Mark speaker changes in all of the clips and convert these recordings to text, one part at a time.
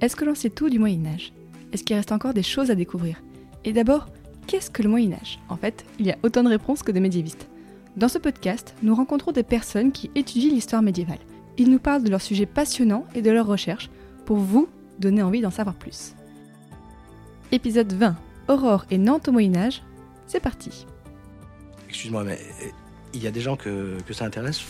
Speaker 1: Est-ce que l'on sait tout du Moyen Âge Est-ce qu'il reste encore des choses à découvrir? Et d'abord, qu'est-ce que le Moyen Âge En fait, il y a autant de réponses que de médiévistes. Dans ce podcast, nous rencontrons des personnes qui étudient l'histoire médiévale. Ils nous parlent de leurs sujets passionnants et de leurs recherches pour vous donner envie d'en savoir plus. Épisode 20 Aurore et Nantes au Moyen Âge, c'est parti.
Speaker 2: Excuse-moi, mais euh, il y a des gens que, que ça intéresse?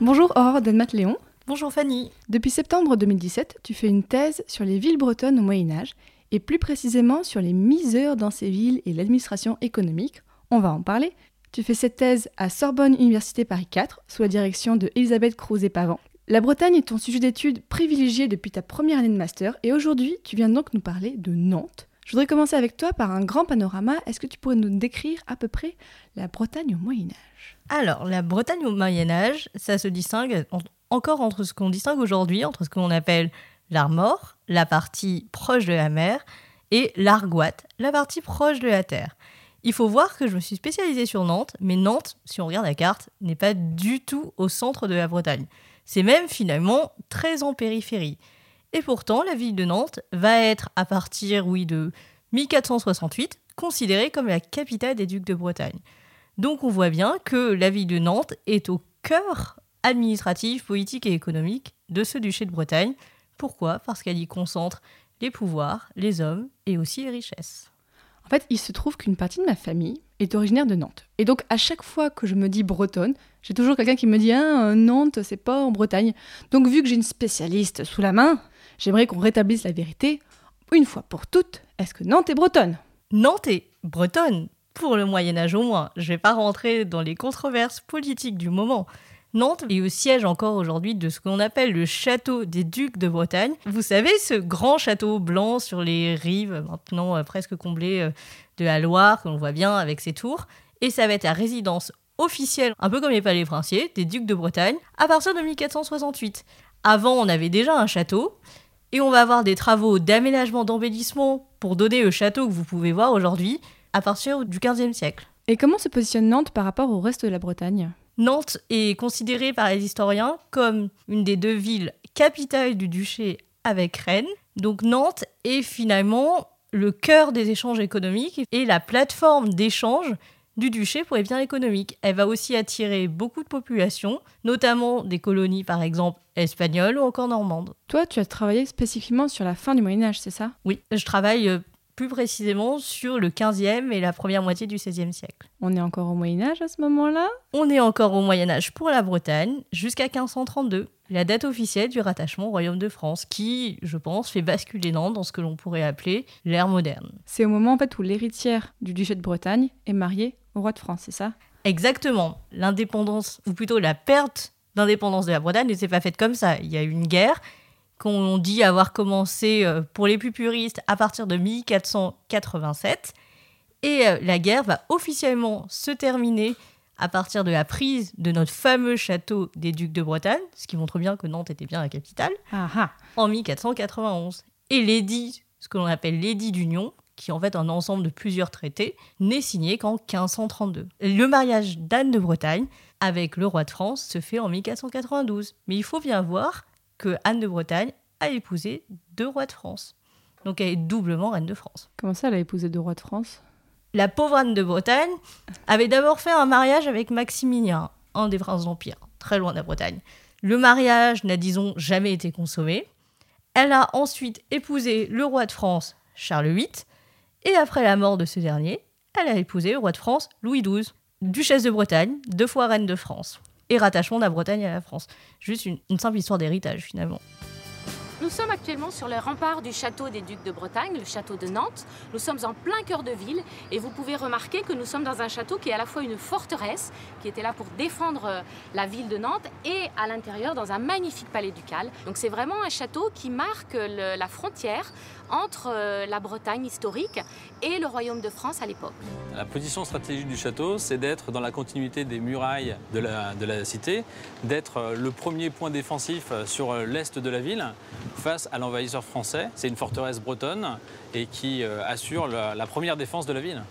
Speaker 1: Bonjour Aurore Denmat-Léon.
Speaker 3: Bonjour Fanny.
Speaker 1: Depuis septembre 2017, tu fais une thèse sur les villes bretonnes au Moyen Âge, et plus précisément sur les miseurs dans ces villes et l'administration économique. On va en parler. Tu fais cette thèse à Sorbonne Université Paris 4, sous la direction de Elisabeth Crouzet-Pavant. La Bretagne est ton sujet d'étude privilégié depuis ta première année de master, et aujourd'hui, tu viens donc nous parler de Nantes. Je voudrais commencer avec toi par un grand panorama. Est-ce que tu pourrais nous décrire à peu près la Bretagne au Moyen Âge?
Speaker 3: Alors, la Bretagne au Moyen Âge, ça se distingue encore entre ce qu'on distingue aujourd'hui, entre ce qu'on appelle l'Armor, la partie proche de la mer, et l'Argoate, la partie proche de la terre. Il faut voir que je me suis spécialisée sur Nantes, mais Nantes, si on regarde la carte, n'est pas du tout au centre de la Bretagne. C'est même finalement très en périphérie. Et pourtant, la ville de Nantes va être, à partir, de 1468, considérée comme la capitale des ducs de Bretagne. Donc on voit bien que la ville de Nantes est au cœur administratif, politique et économique de ce duché de Bretagne. Pourquoi? Parce qu'elle y concentre les pouvoirs, les hommes et aussi les richesses.
Speaker 1: En fait, il se trouve qu'une partie de ma famille est originaire de Nantes. Et donc, à chaque fois que je me dis bretonne, j'ai toujours quelqu'un qui me dit Ah, euh, Nantes, c'est pas en Bretagne. Donc, vu que j'ai une spécialiste sous la main, j'aimerais qu'on rétablisse la vérité. Une fois pour toutes, est-ce que Nantes est bretonne?
Speaker 3: Nantes est bretonne, pour le Moyen Âge au moins. Je vais pas rentrer dans les controverses politiques du moment. Nantes est au siège encore aujourd'hui de ce qu'on appelle le château des ducs de Bretagne. Vous savez, ce grand château blanc sur les rives, maintenant euh, presque comblé euh, de la Loire, qu'on voit bien avec ses tours. Et ça va être la résidence officielle, un peu comme les palais princiers, des ducs de Bretagne, à partir de 1468. Avant, on avait déjà un château, et on va avoir des travaux d'aménagement, d'embellissement pour donner le château que vous pouvez voir aujourd'hui à partir du XVe siècle.
Speaker 1: Et comment se positionne Nantes par rapport au reste de la Bretagne?
Speaker 3: Nantes est considérée par les historiens comme une des deux villes capitales du duché avec Rennes. Donc Nantes est finalement le cœur des échanges économiques et la plateforme d'échange du duché pour les biens économiques. Elle va aussi attirer beaucoup de populations, notamment des colonies par exemple espagnoles ou encore normandes.
Speaker 1: Toi, tu as travaillé spécifiquement sur la fin du Moyen Âge, c'est ça?
Speaker 3: Oui, je travaille euh, plus précisément sur le 15e et la première moitié du 16e siècle.
Speaker 1: On est encore au Moyen Âge à ce moment-là?
Speaker 3: On est encore au Moyen Âge pour la Bretagne jusqu'à 1532, la date officielle du rattachement au Royaume de France, qui, je pense, fait basculer Nantes dans ce que l'on pourrait appeler l'ère moderne.
Speaker 1: C'est au moment en fait où l'héritière du duché de Bretagne est mariée au roi de France, c'est ça?
Speaker 3: Exactement, l'indépendance, ou plutôt la perte d'indépendance de la Bretagne ne s'est pas faite comme ça. Il y a eu une guerre qu'on dit avoir commencé euh, pour les plus puristes à partir de 1487. Et euh, la guerre va officiellement se terminer à partir de la prise de notre fameux château des Ducs de Bretagne, ce qui montre bien que Nantes était bien la capitale,
Speaker 1: Ah ah
Speaker 3: en 1491. Et l'édit, ce que l'on appelle l'édit d'union, qui est en fait un ensemble de plusieurs traités, n'est signé qu'en 1532. Le mariage d'Anne de Bretagne avec le roi de France se fait en 1492. Mais il faut bien voir que Anne de Bretagne a épousé deux rois de France. Donc elle est doublement reine de France.
Speaker 1: Comment ça, elle a épousé deux rois de France?
Speaker 3: La pauvre Anne de Bretagne avait d'abord fait un mariage avec Maximilien, un des princes d'Empire, très loin de la Bretagne. Le mariage n'a, disons, jamais été consommé. Elle a ensuite épousé le roi de France, Charles VIII, et après la mort de ce dernier, elle a épousé le roi de France, Louis XII, duchesse de Bretagne, deux fois reine de France, et rattachement de la Bretagne à la France. Juste une, une simple histoire d'héritage, finalement.
Speaker 4: Nous sommes actuellement sur les remparts du château des Ducs de Bretagne, le château de Nantes. Nous sommes en plein cœur de ville et vous pouvez remarquer que nous sommes dans un château qui est à la fois une forteresse, qui était là pour défendre euh, la ville de Nantes, et à l'intérieur dans un magnifique palais ducal. Donc c'est vraiment un château qui marque la frontière entre euh, la Bretagne historique et le royaume de France à l'époque.
Speaker 5: La position stratégique du château, c'est d'être dans la continuité des murailles de la, de la cité, d'être euh, le premier point défensif sur l'est de la ville face à l'envahisseur français. C'est une forteresse bretonne et qui euh, assure la, la première défense de la ville.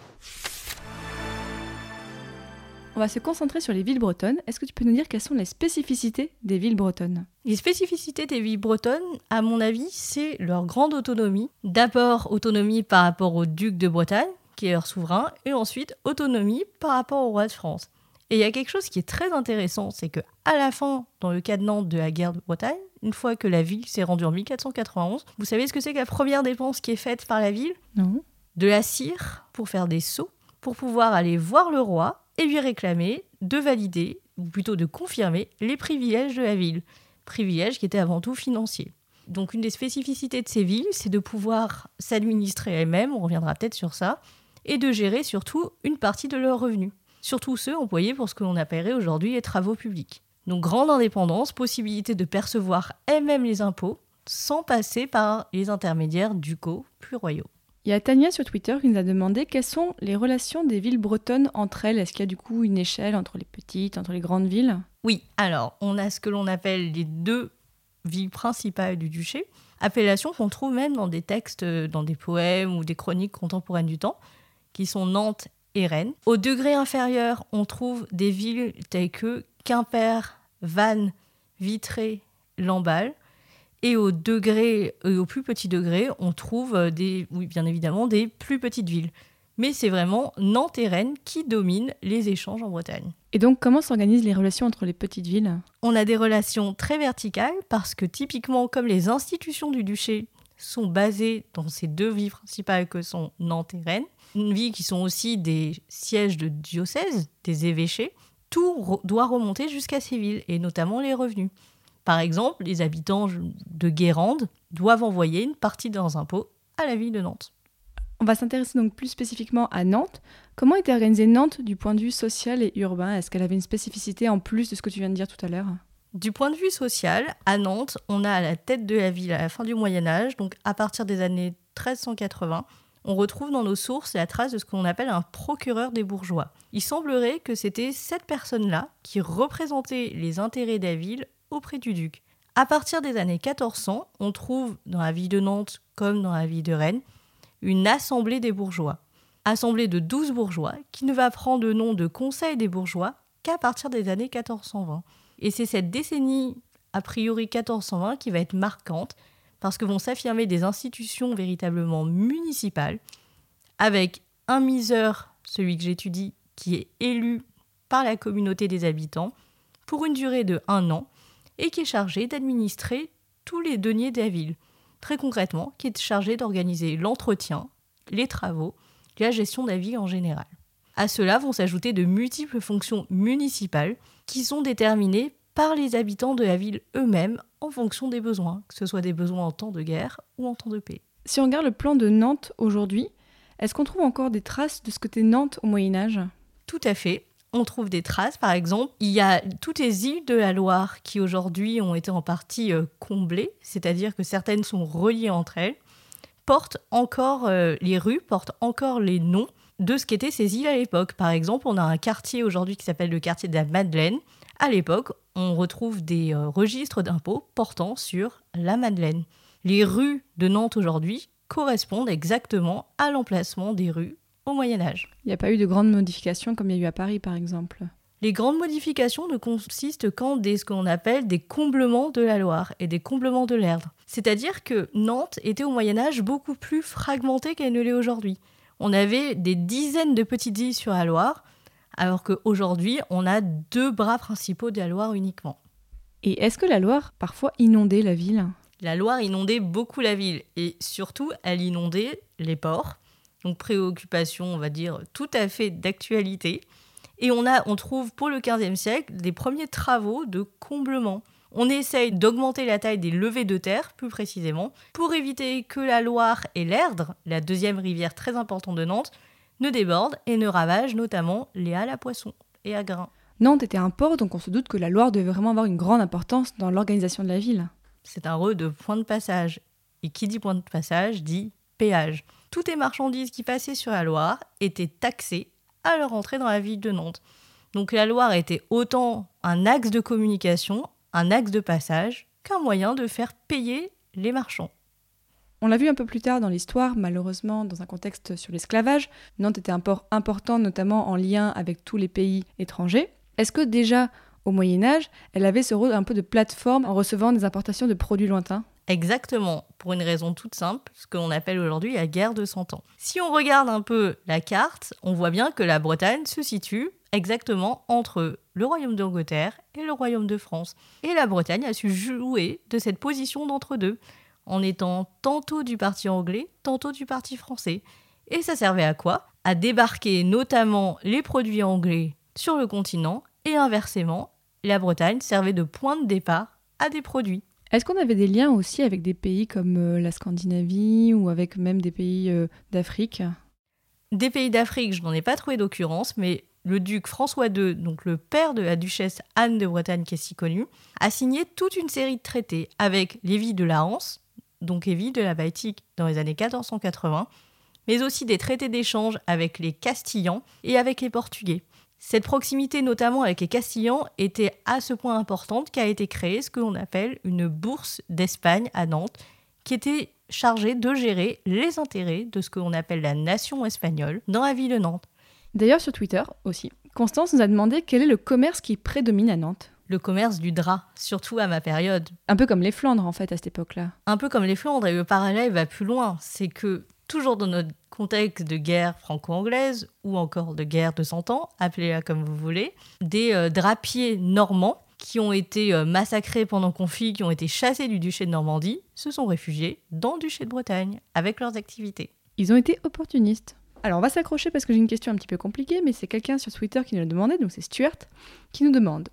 Speaker 1: On va se concentrer sur les villes bretonnes. Est-ce que tu peux nous dire quelles sont les spécificités des villes bretonnes?
Speaker 3: Les spécificités des villes bretonnes, à mon avis, c'est leur grande autonomie. D'abord, autonomie par rapport au duc de Bretagne, qui est leur souverain, et ensuite, autonomie par rapport au roi de France. Et il y a quelque chose qui est très intéressant, c'est que à la fin, dans le cas de Nantes de la guerre de Bretagne, une fois que la ville s'est rendue en 1491, vous savez ce que c'est que la première dépense qui est faite par la ville?
Speaker 1: Non.
Speaker 3: De la cire pour faire des sceaux, pour pouvoir aller voir le roi et lui réclamer de valider, ou plutôt de confirmer, les privilèges de la ville. Privilèges qui étaient avant tout financiers. Donc une des spécificités de ces villes, c'est de pouvoir s'administrer elles-mêmes, on reviendra peut-être sur ça, et de gérer surtout une partie de leurs revenus. Surtout ceux employés pour ce que l'on appellerait aujourd'hui les travaux publics. Donc grande indépendance, possibilité de percevoir elles-mêmes les impôts, sans passer par les intermédiaires ducaux plus royaux.
Speaker 1: Il y a Tania sur Twitter qui nous a demandé quelles sont les relations des villes bretonnes entre elles. Est-ce qu'il y a du coup une échelle entre les petites, entre les grandes villes?
Speaker 3: Oui, alors on a ce que l'on appelle les deux villes principales du duché, appellation qu'on trouve même dans des textes, euh, dans des poèmes ou des chroniques contemporaines du temps, qui sont Nantes et Rennes. Au degré inférieur, on trouve des villes telles que Quimper, Vannes, Vitré, Lamballe. Et au degré, euh, au plus petit degré, on trouve euh, des, oui, bien évidemment, des plus petites villes. Mais c'est vraiment Nantes et Rennes qui dominent les échanges en Bretagne.
Speaker 1: Et donc comment s'organisent les relations entre les petites villes?
Speaker 3: On a des relations très verticales parce que typiquement, comme les institutions du duché sont basées dans ces deux villes principales que sont Nantes et Rennes, une ville qui sont aussi des sièges de diocèse, des évêchés, tout doit remonter jusqu'à ces villes et notamment les revenus. Par exemple, les habitants de Guérande doivent envoyer une partie de leurs impôts à la ville de Nantes.
Speaker 1: On va s'intéresser donc plus spécifiquement à Nantes. Comment était organisée Nantes du point de vue social et urbain? Est-ce qu'elle avait une spécificité en plus de ce que tu viens de dire tout à l'heure?
Speaker 3: Du point de vue social, à Nantes, on a à la tête de la ville à la fin du Moyen Âge, donc à partir des années 1380, on retrouve dans nos sources la trace de ce qu'on appelle un procureur des bourgeois. Il semblerait que c'était cette personne-là qui représentait les intérêts de la ville auprès du duc. À partir des années 1400, on trouve dans la ville de Nantes comme dans la ville de Rennes une assemblée des bourgeois. Assemblée de 12 bourgeois qui ne va prendre le nom de Conseil des bourgeois qu'à partir des années 1420. Et c'est cette décennie, a priori 1420, qui va être marquante parce que vont s'affirmer des institutions véritablement municipales avec un miseur, celui que j'étudie, qui est élu par la communauté des habitants pour une durée de un an et qui est chargé d'administrer tous les deniers de la ville. Très concrètement, qui est chargé d'organiser l'entretien, les travaux, la gestion de la ville en général. À cela vont s'ajouter de multiples fonctions municipales qui sont déterminées par les habitants de la ville eux-mêmes en fonction des besoins, que ce soit des besoins en temps de guerre ou en temps de paix.
Speaker 1: Si on regarde le plan de Nantes aujourd'hui, est-ce qu'on trouve encore des traces de ce que était Nantes au Moyen Âge
Speaker 3: Tout à fait. On trouve des traces, par exemple, il y a toutes les îles de la Loire qui aujourd'hui ont été en partie euh, comblées, c'est-à-dire que certaines sont reliées entre elles, portent encore euh, les rues, portent encore les noms de ce qu'étaient ces îles à l'époque. Par exemple, on a un quartier aujourd'hui qui s'appelle le quartier de la Madeleine. À l'époque, on retrouve des euh, registres d'impôts portant sur la Madeleine. Les rues de Nantes aujourd'hui correspondent exactement à l'emplacement des rues au Moyen Âge.
Speaker 1: Il n'y a pas eu de grandes modifications comme il y a eu à Paris par exemple.
Speaker 3: Les grandes modifications ne consistent qu'en des, ce qu'on appelle des comblements de la Loire et des comblements de l'Erdre. C'est-à-dire que Nantes était au Moyen Âge beaucoup plus fragmentée qu'elle ne l'est aujourd'hui. On avait des dizaines de petites îles sur la Loire, alors qu'aujourd'hui, on a deux bras principaux de la Loire uniquement.
Speaker 1: Et est-ce que la Loire parfois inondait la ville?
Speaker 3: La Loire inondait beaucoup la ville, et surtout, elle inondait les ports. Donc préoccupation, on va dire, tout à fait d'actualité. Et on, a, on trouve pour le XVe siècle des premiers travaux de comblement. On essaye d'augmenter la taille des levées de terre, plus précisément, pour éviter que la Loire et l'Erdre, la deuxième rivière très importante de Nantes, ne débordent et ne ravagent notamment les halles à poissons et à grains.
Speaker 1: Nantes était un port, donc on se doute que la Loire devait vraiment avoir une grande importance dans l'organisation de la ville.
Speaker 3: C'est un rôle de point de passage. Et qui dit point de passage dit péage. Toutes les marchandises qui passaient sur la Loire étaient taxées à leur entrée dans la ville de Nantes. Donc la Loire était autant un axe de communication, un axe de passage, qu'un moyen de faire payer les marchands.
Speaker 1: On l'a vu un peu plus tard dans l'histoire, malheureusement, dans un contexte sur l'esclavage. Nantes était un port important, notamment en lien avec tous les pays étrangers. Est-ce que déjà, au Moyen Âge, elle avait ce rôle un peu de plateforme en recevant des importations de produits lointains?
Speaker 3: Exactement, pour une raison toute simple, ce qu'on appelle aujourd'hui la guerre de Cent Ans. Si on regarde un peu la carte, on voit bien que la Bretagne se situe exactement entre le royaume d'Angleterre et le royaume de France. Et la Bretagne a su jouer de cette position d'entre-deux, en étant tantôt du parti anglais, tantôt du parti français. Et ça servait à quoi? À débarquer notamment les produits anglais sur le continent, et inversement, la Bretagne servait de point de départ à des produits.
Speaker 1: Est-ce qu'on avait des liens aussi avec des pays comme euh, la Scandinavie ou avec même des pays euh, d'Afrique?
Speaker 3: Des pays d'Afrique, je n'en ai pas trouvé d'occurrence, mais le duc François II, donc le père de la duchesse Anne de Bretagne qui est si connue, a signé toute une série de traités avec Lévi de la Hanse, donc Lévi de la Baltique dans les années 1480, mais aussi des traités d'échange avec les Castillans et avec les Portugais. Cette proximité, notamment avec les Castillans, était à ce point importante qu'a été créée ce que l'on appelle une bourse d'Espagne à Nantes, qui était chargée de gérer les intérêts de ce que l'on appelle la nation espagnole dans la ville de Nantes.
Speaker 1: D'ailleurs, sur Twitter aussi, Constance nous a demandé quel est le commerce qui prédomine à Nantes.
Speaker 3: Le commerce du drap, surtout à ma période.
Speaker 1: Un peu comme les Flandres, en fait, à cette époque-là.
Speaker 3: Un peu comme les Flandres, et le parallèle va plus loin. C'est que toujours dans notre contexte de guerre franco-anglaise ou encore de guerre de Cent Ans, appelez-la comme vous voulez, des euh, drapiers normands qui ont été euh, massacrés pendant le conflit, qui ont été chassés du duché de Normandie, se sont réfugiés dans le duché de Bretagne avec leurs activités.
Speaker 1: Ils ont été opportunistes. Alors on va s'accrocher parce que j'ai une question un petit peu compliquée, mais c'est quelqu'un sur Twitter qui nous l'a demandé, donc c'est Stuart, qui nous demande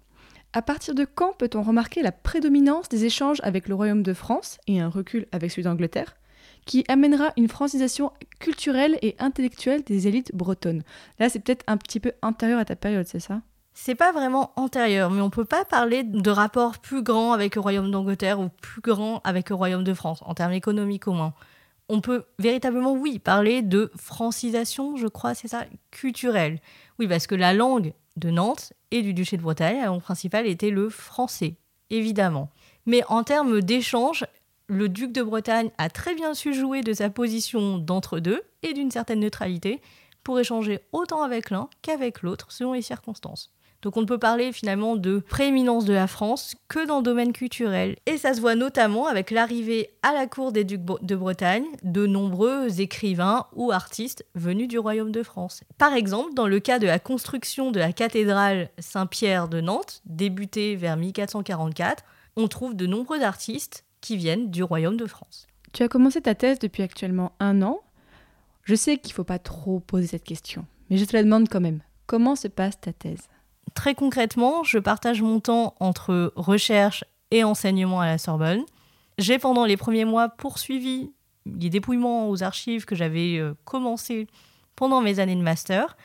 Speaker 1: à partir de quand peut-on remarquer la prédominance des échanges avec le Royaume de France et un recul avec celui d'Angleterre qui amènera une francisation culturelle et intellectuelle des élites bretonnes? Là, c'est peut-être un petit peu antérieur à ta période, c'est ça?
Speaker 3: C'est pas vraiment antérieur, mais on peut pas parler de rapports plus grands avec le royaume d'Angleterre ou plus grands avec le royaume de France, en termes économiques au moins. On peut véritablement, oui, parler de francisation, je crois, c'est ça, culturelle. Oui, parce que la langue de Nantes et du duché de Bretagne, la langue principale était le français, évidemment. Mais en termes d'échange, le duc de Bretagne a très bien su jouer de sa position d'entre-deux et d'une certaine neutralité pour échanger autant avec l'un qu'avec l'autre selon les circonstances. Donc on ne peut parler finalement de prééminence de la France que dans le domaine culturel. Et ça se voit notamment avec l'arrivée à la cour des ducs de Bretagne de nombreux écrivains ou artistes venus du royaume de France. Par exemple, dans le cas de la construction de la cathédrale Saint-Pierre de Nantes, débutée vers 1444, on trouve de nombreux artistes qui viennent du royaume de France.
Speaker 1: Tu as commencé ta thèse depuis actuellement un an. Je sais qu'il ne faut pas trop poser cette question, mais je te la demande quand même. Comment se passe ta thèse?
Speaker 3: Très concrètement, je partage mon temps entre recherche et enseignement à la Sorbonne. J'ai pendant les premiers mois poursuivi les dépouillements aux archives que j'avais euh, commencé pendant mes années de master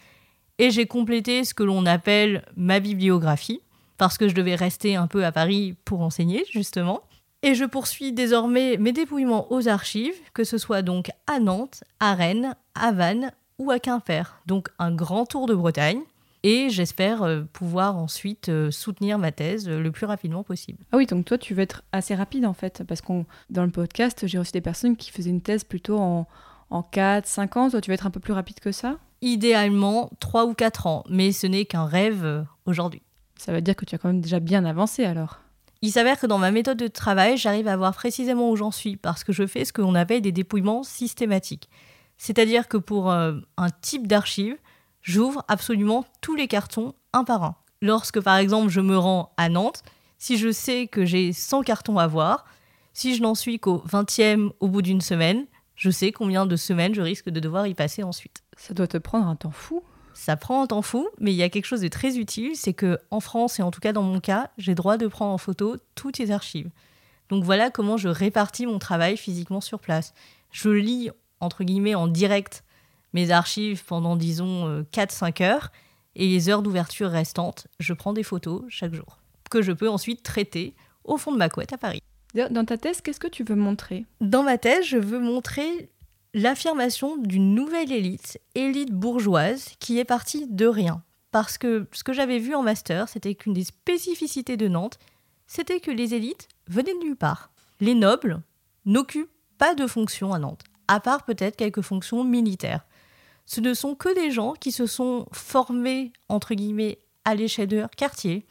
Speaker 3: et j'ai complété ce que l'on appelle ma bibliographie parce que je devais rester un peu à Paris pour enseigner justement. Et je poursuis désormais mes dépouillements aux archives, que ce soit donc à Nantes, à Rennes, à Vannes ou à Quimper. Donc un grand tour de Bretagne. Et j'espère euh, pouvoir ensuite euh, soutenir ma thèse euh, le plus rapidement possible.
Speaker 1: Ah oui, donc toi, tu veux être assez rapide en fait, parce qu'on dans le podcast, j'ai reçu des personnes qui faisaient une thèse plutôt en, en 4, 5 ans. Toi, tu veux être un peu plus rapide que ça?
Speaker 3: Idéalement, 3 ou 4 ans, mais ce n'est qu'un rêve aujourd'hui.
Speaker 1: Ça veut dire que tu as quand même déjà bien avancé alors?
Speaker 3: Il s'avère que dans ma méthode de travail, j'arrive à voir précisément où j'en suis parce que je fais ce que l'on appelle des dépouillements systématiques. C'est-à-dire que pour euh, un type d'archive, j'ouvre absolument tous les cartons un par un. Lorsque par exemple je me rends à Nantes, si je sais que j'ai 100 cartons à voir, si je n'en suis qu'au 20e au bout d'une semaine, je sais combien de semaines je risque de devoir y passer ensuite.
Speaker 1: Ça doit te prendre un temps fou.
Speaker 3: Ça prend un temps fou, mais il y a quelque chose de très utile, c'est que en France, et en tout cas dans mon cas, j'ai droit de prendre en photo toutes les archives. Donc voilà comment je répartis mon travail physiquement sur place. Je lis, entre guillemets, en direct mes archives pendant, disons, 4-5 heures, et les heures d'ouverture restantes, je prends des photos chaque jour, que je peux ensuite traiter au fond de ma couette à Paris.
Speaker 1: Dans ta thèse, qu'est-ce que tu veux montrer?
Speaker 3: Dans ma thèse, je veux montrer l'affirmation d'une nouvelle élite, élite bourgeoise, qui est partie de rien. Parce que ce que j'avais vu en master, c'était qu'une des spécificités de Nantes, c'était que les élites venaient de nulle part. Les nobles n'occupent pas de fonctions à Nantes, à part peut-être quelques fonctions militaires. Ce ne sont que des gens qui se sont formés, entre guillemets, à l'échelle de leur quartier,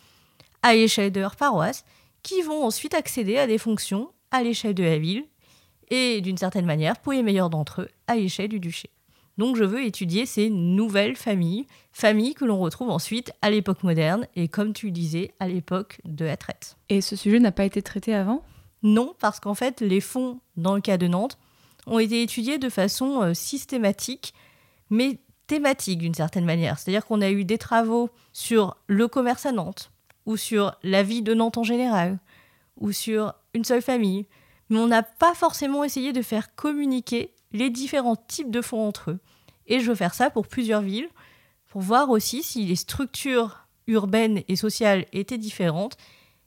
Speaker 3: à l'échelle de leur paroisse, qui vont ensuite accéder à des fonctions à l'échelle de la ville et d'une certaine manière, pour les meilleurs d'entre eux, à l'échelle du duché. Donc je veux étudier ces nouvelles familles, familles que l'on retrouve ensuite à l'époque moderne et comme tu le disais, à l'époque de la traite.
Speaker 1: Et ce sujet n'a pas été traité avant?
Speaker 3: Non, parce qu'en fait, les fonds, dans le cas de Nantes, ont été étudiés de façon euh, systématique, mais thématique d'une certaine manière. C'est-à-dire qu'on a eu des travaux sur le commerce à Nantes, ou sur la vie de Nantes en général, ou sur une seule famille, mais on n'a pas forcément essayé de faire communiquer les différents types de fonds entre eux. Et je veux faire ça pour plusieurs villes, pour voir aussi si les structures urbaines et sociales étaient différentes,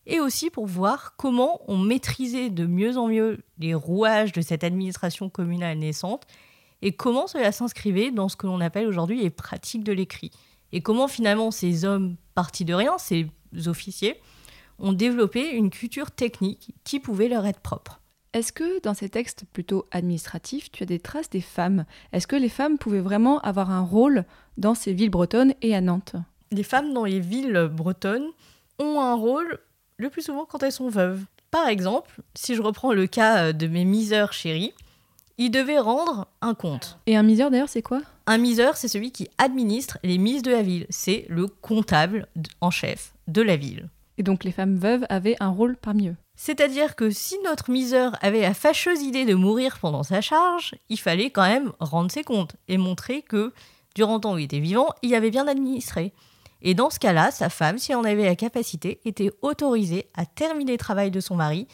Speaker 3: et aussi pour voir comment on maîtrisait de mieux en mieux les rouages de cette administration communale naissante, et comment cela s'inscrivait dans ce que l'on appelle aujourd'hui les pratiques de l'écrit? Et comment finalement ces hommes partis de rien, ces officiers, ont développé une culture technique qui pouvait leur être propre?
Speaker 1: Est-ce que dans ces textes plutôt administratifs, tu as des traces des femmes? Est-ce que les femmes pouvaient vraiment avoir un rôle dans ces villes bretonnes et à Nantes?
Speaker 3: Les femmes dans les villes bretonnes ont un rôle le plus souvent quand elles sont veuves. Par exemple, si je reprends le cas de mes miseurs chéris, ils devaient rendre un compte.
Speaker 1: Et un miseur d'ailleurs, c'est quoi?
Speaker 3: Un miseur, c'est celui qui administre les mises de la ville. C'est le comptable en chef de la ville.
Speaker 1: Et donc les femmes veuves avaient un rôle parmi eux.
Speaker 3: C'est-à-dire que si notre miseur avait la fâcheuse idée de mourir pendant sa charge, il fallait quand même rendre ses comptes et montrer que, durant le temps où il était vivant, il avait bien administré. Et dans ce cas-là, sa femme, si elle en avait la capacité, était autorisée à terminer le travail de son mari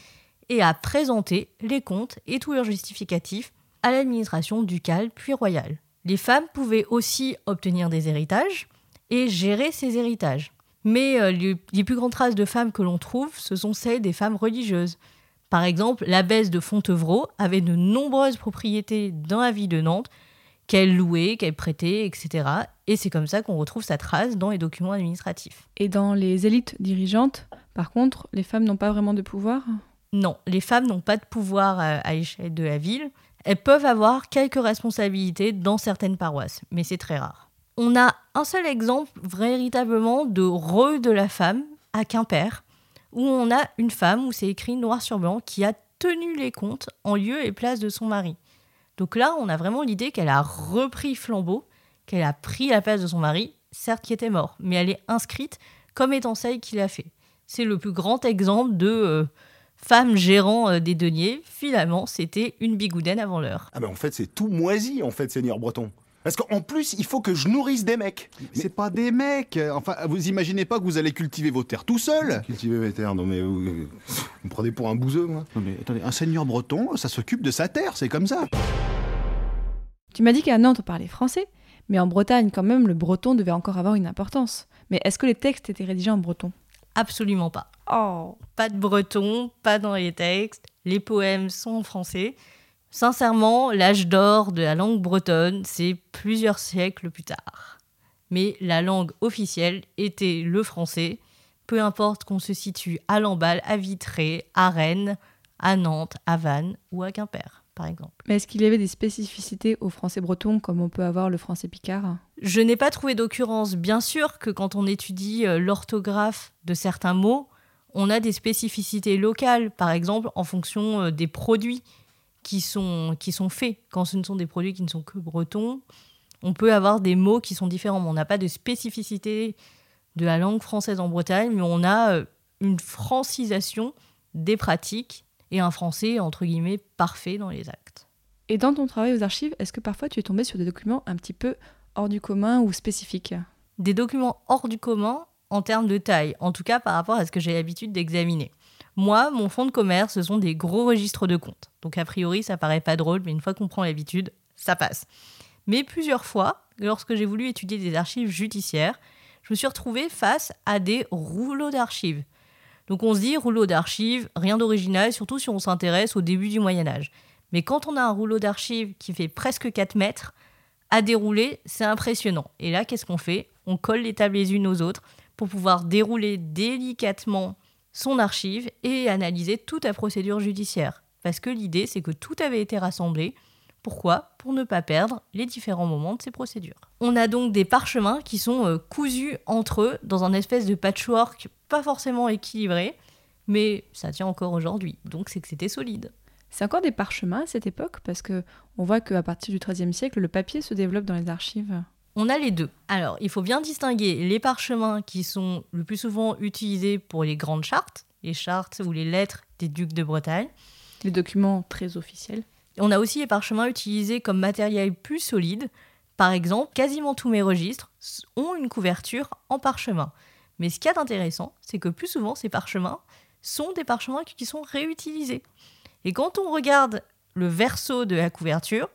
Speaker 3: et à présenter les comptes et tous leurs justificatifs à l'administration ducale puis royale. Les femmes pouvaient aussi obtenir des héritages et gérer ces héritages. Mais euh, les, plus grandes traces de femmes que l'on trouve, ce sont celles des femmes religieuses. Par exemple, l'abbesse de Fontevraud avait de nombreuses propriétés dans la ville de Nantes qu'elle louait, qu'elle prêtait, etc. Et c'est comme ça qu'on retrouve sa trace dans les documents administratifs.
Speaker 1: Et dans les élites dirigeantes, par contre, les femmes n'ont pas vraiment de pouvoir?
Speaker 3: Non, les femmes n'ont pas de pouvoir à, à l'échelle de la ville. Elles peuvent avoir quelques responsabilités dans certaines paroisses, mais c'est très rare on a un seul exemple véritablement de rôle de la femme à Quimper, où on a une femme, où c'est écrit noir sur blanc, qui a tenu les comptes en lieu et place de son mari. Donc là, on a vraiment l'idée qu'elle a repris flambeau, qu'elle a pris la place de son mari, certes qui était mort, mais elle est inscrite comme étant celle qui l'a fait. C'est le plus grand exemple de euh, femme gérant euh, des deniers. Finalement, c'était une bigoudaine avant l'heure.
Speaker 6: Ah ben en fait, c'est tout moisi, en fait, Seigneur Breton. Parce qu'en plus, il faut que je nourrisse des mecs.
Speaker 7: C'est pas des mecs. Enfin, vous imaginez pas que vous allez cultiver vos terres tout seul
Speaker 6: Cultiver mes terres, non mais vous, vous me prenez pour un bouseux, moi.
Speaker 7: Non mais attendez, un seigneur breton, ça s'occupe de sa terre, c'est comme ça.
Speaker 1: Tu m'as dit qu'à Nantes on parlait français, mais en Bretagne quand même le breton devait encore avoir une importance. Mais est-ce que les textes étaient rédigés en breton?
Speaker 3: Absolument pas.
Speaker 1: Oh,
Speaker 3: pas de breton, pas dans les textes. Les poèmes sont en français. Sincèrement, l'âge d'or de la langue bretonne, c'est plusieurs siècles plus tard. Mais la langue officielle était le français, peu importe qu'on se situe à Lamballe, à Vitré, à Rennes, à Nantes, à Vannes ou à Quimper, par exemple.
Speaker 1: Mais est-ce qu'il y avait des spécificités au français breton comme on peut avoir le français picard?
Speaker 3: Je n'ai pas trouvé d'occurrence. Bien sûr que quand on étudie euh, l'orthographe de certains mots, on a des spécificités locales, par exemple en fonction euh, des produits qui sont, qui sont faits. Quand ce ne sont des produits qui ne sont que bretons, on peut avoir des mots qui sont différents. on n'a pas de spécificité de la langue française en Bretagne, mais on a euh, une francisation des pratiques et un français, entre guillemets, parfait dans les actes.
Speaker 1: Et dans ton travail aux archives, est-ce que parfois tu es tombé sur des documents un petit peu hors du commun ou spécifiques?
Speaker 3: Des documents hors du commun en termes de taille, en tout cas par rapport à ce que j'ai l'habitude d'examiner. Moi, mon fonds de commerce, ce sont des gros registres de comptes. Donc a priori, ça paraît pas drôle, mais une fois qu'on prend l'habitude, ça passe. Mais plusieurs fois, lorsque j'ai voulu étudier des archives judiciaires, je me suis retrouvée face à des rouleaux d'archives. Donc on se dit rouleau d'archives, rien d'original, surtout si on s'intéresse au début du Moyen Âge. Mais quand on a un rouleau d'archives qui fait presque 4 mètres, à dérouler, c'est impressionnant. Et là, qu'est-ce qu'on fait? On colle les tables les unes aux autres pour pouvoir dérouler délicatement son archive et analyser toute la procédure judiciaire. Parce que l'idée, c'est que tout avait été rassemblé. Pourquoi Pour ne pas perdre les différents moments de ces procédures. On a donc des parchemins qui sont euh, cousus entre eux dans un espèce de patchwork pas forcément équilibré, mais ça tient encore aujourd'hui. Donc c'est que c'était solide.
Speaker 1: C'est encore des parchemins à cette époque parce que on voit qu'à partir du XIIIe siècle, le papier se développe dans les archives.
Speaker 3: On a les deux. Alors, il faut bien distinguer les parchemins qui sont le plus souvent utilisés pour les grandes chartes, les chartes ou les lettres des ducs de Bretagne.
Speaker 1: Les documents très officiels.
Speaker 3: On a aussi les parchemins utilisés comme matériel plus solide. Par exemple, quasiment tous mes registres ont une couverture en parchemin. Mais ce qu'il y a d'intéressant, c'est que plus souvent, ces parchemins sont des parchemins qui sont réutilisés. Et quand on regarde le verso de la couverture,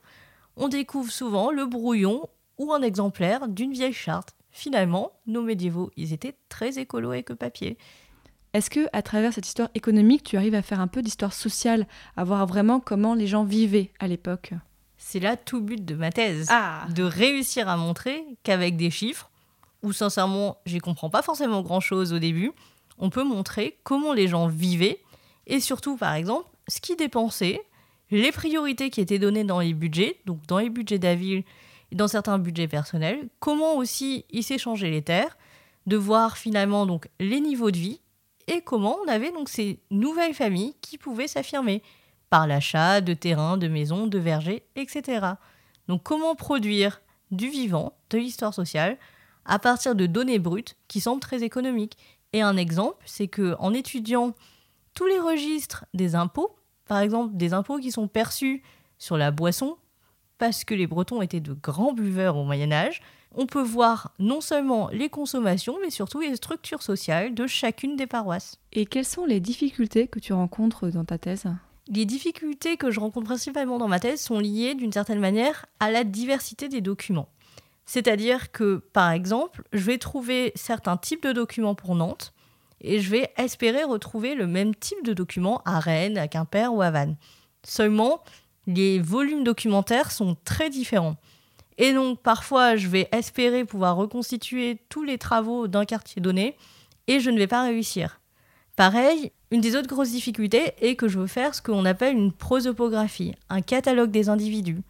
Speaker 3: on découvre souvent le brouillon ou un exemplaire d'une vieille charte. Finalement, nos médiévaux, ils étaient très écolos avec le papier.
Speaker 1: Est-ce que, à travers cette histoire économique, tu arrives à faire un peu d'histoire sociale, à voir vraiment comment les gens vivaient à l'époque?
Speaker 3: C'est là tout but de ma thèse,
Speaker 1: Ah.
Speaker 3: De réussir à montrer qu'avec des chiffres, où sincèrement, j'y comprends pas forcément grand-chose au début, on peut montrer comment les gens vivaient et surtout, par exemple, ce qu'ils dépensaient, les priorités qui étaient données dans les budgets, donc dans les budgets d'Aville et dans certains budgets personnels, comment aussi ils s'échangeaient les terres, de voir finalement donc les niveaux de vie et comment on avait donc ces nouvelles familles qui pouvaient s'affirmer par l'achat de terrains, de maisons, de vergers, etc. Donc comment produire du vivant, de l'histoire sociale, à partir de données brutes qui semblent très économiques? Et un exemple, c'est que en étudiant tous les registres des impôts, par exemple des impôts qui sont perçus sur la boisson, parce que les Bretons étaient de grands buveurs au Moyen Âge, on peut voir non seulement les consommations, mais surtout les structures sociales de chacune des paroisses.
Speaker 1: Et quelles sont les difficultés que tu rencontres dans ta thèse?
Speaker 3: Les difficultés que je rencontre principalement dans ma thèse sont liées d'une certaine manière à la diversité des documents. C'est-à-dire que, par exemple, je vais trouver certains types de documents pour Nantes et je vais espérer retrouver le même type de documents à Rennes, à Quimper ou à Vannes. Seulement, les volumes documentaires sont très différents. Et donc, parfois, je vais espérer pouvoir reconstituer tous les travaux d'un quartier donné et je ne vais pas réussir. Pareil, une des autres grosses difficultés est que je veux faire ce qu'on appelle une prosopographie, un catalogue des individus.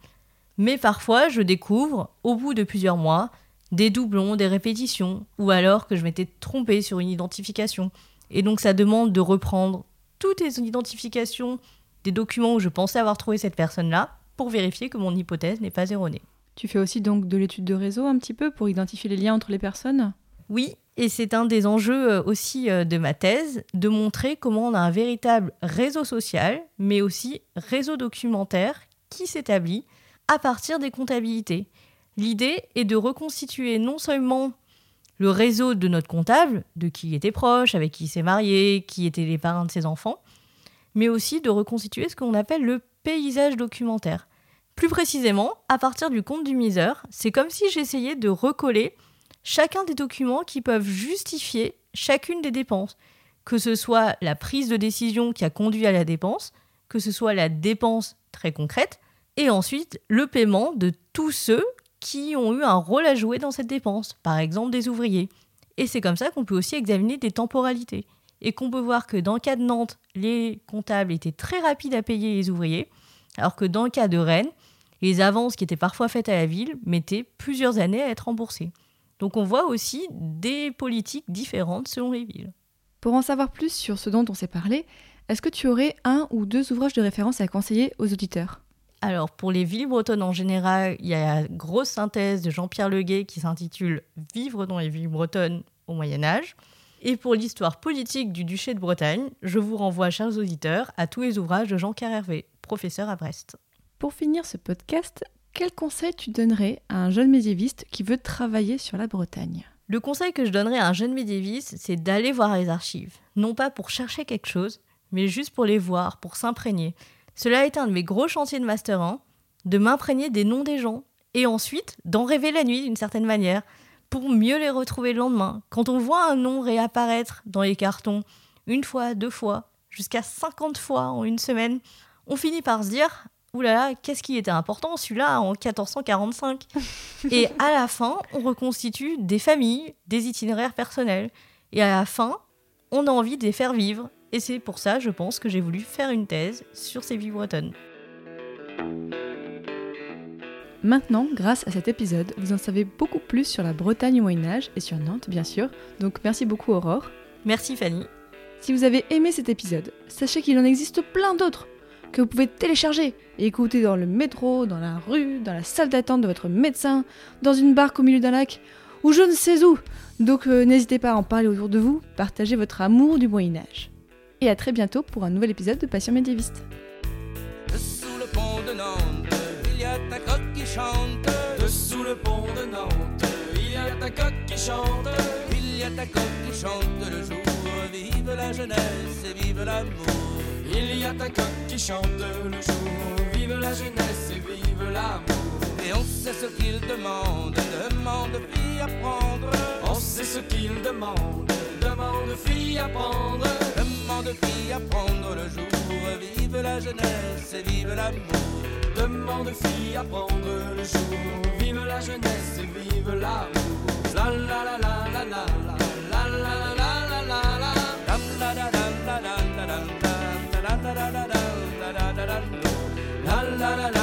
Speaker 3: Mais parfois, je découvre, au bout de plusieurs mois, des doublons, des répétitions, ou alors que je m'étais trompée sur une identification. Et donc ça demande de reprendre toutes les identifications des documents où je pensais avoir trouvé cette personne-là pour vérifier que mon hypothèse n'est pas erronée.
Speaker 1: Tu fais aussi donc de l'étude de réseau un petit peu pour identifier les liens entre les personnes?
Speaker 3: Oui, et c'est un des enjeux euh, aussi euh, de ma thèse, de montrer comment on a un véritable réseau social, mais aussi réseau documentaire qui s'établit à partir des comptabilités. L'idée est de reconstituer non seulement le réseau de notre comptable, de qui il était proche, avec qui il s'est marié, qui étaient les parents de ses enfants, mais aussi de reconstituer ce qu'on appelle le paysage documentaire. Plus précisément, à partir du compte du miseur, c'est comme si j'essayais de recoller chacun des documents qui peuvent justifier chacune des dépenses, que ce soit la prise de décision qui a conduit à la dépense, que ce soit la dépense très concrète, et ensuite le paiement de tous ceux qui ont eu un rôle à jouer dans cette dépense, par exemple des ouvriers. Et c'est comme ça qu'on peut aussi examiner des temporalités. Et qu'on peut voir que dans le cas de Nantes, les comptables étaient très rapides à payer les ouvriers, alors que dans le cas de Rennes, les avances qui étaient parfois faites à la ville mettaient plusieurs années à être remboursées. Donc on voit aussi des politiques différentes selon les villes.
Speaker 1: Pour en savoir plus sur ce dont on s'est parlé, est-ce que tu aurais un ou deux ouvrages de référence à conseiller aux auditeurs?
Speaker 3: Alors, pour les villes bretonnes en général, il y a la grosse synthèse de Jean-Pierre Leguet qui s'intitule Vivre dans les villes bretonnes au Moyen-Âge. Et pour l'histoire politique du duché de Bretagne, je vous renvoie, chers auditeurs, à tous les ouvrages de Jean Hervé, professeur à Brest.
Speaker 1: Pour finir ce podcast, quel conseil tu donnerais à un jeune médiéviste qui veut travailler sur la Bretagne?
Speaker 3: Le conseil que je donnerais à un jeune médiéviste, c'est d'aller voir les archives. Non pas pour chercher quelque chose, mais juste pour les voir, pour s'imprégner. Cela a été un de mes gros chantiers de Master 1, de m'imprégner des noms des gens, et ensuite d'en rêver la nuit d'une certaine manière, pour mieux les retrouver le lendemain. Quand on voit un nom réapparaître dans les cartons, une fois, deux fois, jusqu'à 50 fois en une semaine, on finit par se dire oulala, qu'est-ce qui était important celui-là en 1445 Et à la fin, on reconstitue des familles, des itinéraires personnels. Et à la fin, on a envie de les faire vivre. Et c'est pour ça, je pense, que j'ai voulu faire une thèse sur ces vies bretonnes.
Speaker 1: Maintenant, grâce à cet épisode, vous en savez beaucoup plus sur la Bretagne au Moyen Âge et sur Nantes, bien sûr. Donc merci beaucoup Aurore.
Speaker 3: Merci Fanny.
Speaker 1: Si vous avez aimé cet épisode, sachez qu'il en existe plein d'autres que vous pouvez télécharger et écouter dans le métro, dans la rue, dans la salle d'attente de votre médecin, dans une barque au milieu d'un lac, ou je ne sais où. Donc euh, n'hésitez pas à en parler autour de vous, partagez votre amour du Moyen Âge. Et à très bientôt pour un nouvel épisode de Passion médiéviste.
Speaker 8: Il y a ta coque qui chante le jour. Vive la jeunesse et vive l'amour. Et on sait ce qu'il demande, demande fille à prendre. On sait ce qu'il demande, demande fille à prendre. Demande fille à prendre le jour. Vive la jeunesse et vive l'amour. Demande fille à prendre le jour. Vive la jeunesse et vive l'amour. la la la la la. la. La la la